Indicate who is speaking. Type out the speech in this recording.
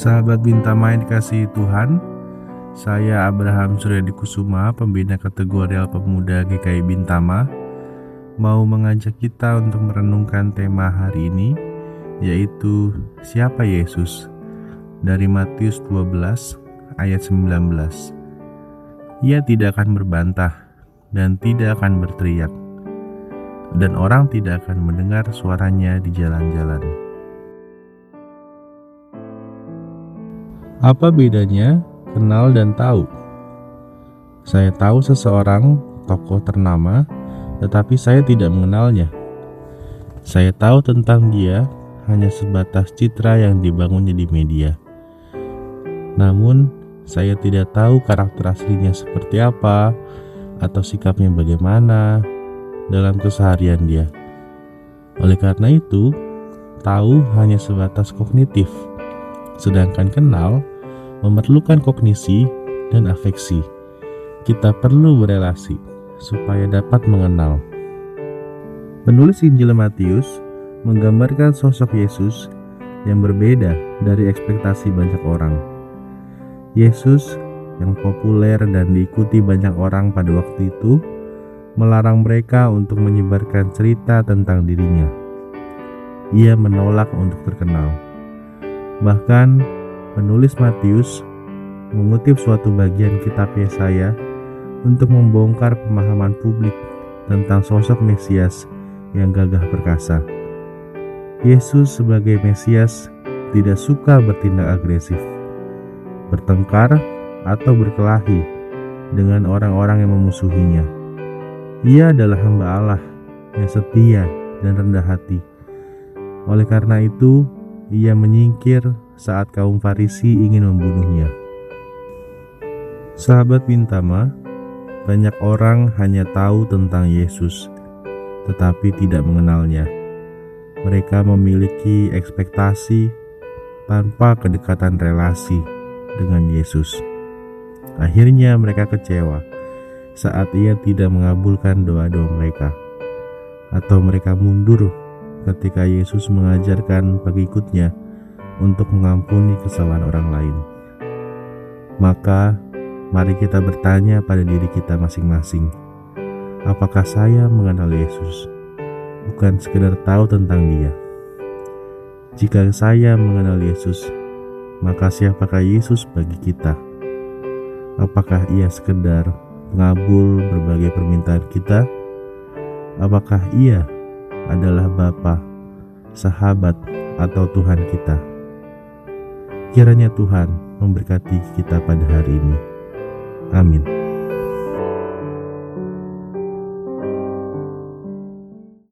Speaker 1: Sahabat Bintama yang dikasihi Tuhan, saya Abraham Suryadi Kusuma, pembina kategorial pemuda GKI Bintama, mau mengajak kita untuk merenungkan tema hari ini, yaitu Siapa Yesus? Dari Matius 12 ayat 19. Ia tidak akan berbantah dan tidak akan berteriak, dan orang tidak akan mendengar suaranya di jalan-jalan. Apa bedanya kenal dan tahu? Saya tahu seseorang tokoh ternama, tetapi saya tidak mengenalnya. Saya tahu tentang dia hanya sebatas citra yang dibangunnya di media. Namun, saya tidak tahu karakter aslinya seperti apa atau sikapnya bagaimana dalam keseharian dia. Oleh karena itu, tahu hanya sebatas kognitif, sedangkan kenal memerlukan kognisi dan afeksi. Kita perlu berelasi supaya dapat mengenal. Penulis Injil Matius menggambarkan sosok Yesus yang berbeda dari ekspektasi banyak orang. Yesus yang populer dan diikuti banyak orang pada waktu itu melarang mereka untuk menyebarkan cerita tentang dirinya. Ia menolak untuk terkenal. Bahkan penulis Matius mengutip suatu bagian kitab Yesaya untuk membongkar pemahaman publik tentang sosok Mesias yang gagah perkasa. Yesus sebagai Mesias tidak suka bertindak agresif, bertengkar, atau berkelahi dengan orang-orang yang memusuhinya. Ia adalah hamba Allah yang setia dan rendah hati. Oleh karena itu, ia menyingkir saat kaum Farisi ingin membunuhnya. Sahabat Bintama, banyak orang hanya tahu tentang Yesus, tetapi tidak mengenalnya. Mereka memiliki ekspektasi tanpa kedekatan relasi dengan Yesus. Akhirnya, mereka kecewa saat Ia tidak mengabulkan doa-doa mereka, atau mereka mundur ketika Yesus mengajarkan pengikutnya untuk mengampuni kesalahan orang lain. Maka, mari kita bertanya pada diri kita masing-masing, apakah saya mengenal Yesus? Bukan sekedar tahu tentang dia. Jika saya mengenal Yesus, maka siapakah Yesus bagi kita? Apakah ia sekedar mengabul berbagai permintaan kita? Apakah ia adalah Bapa, sahabat, atau Tuhan kita. Kiranya Tuhan memberkati kita pada hari ini. Amin.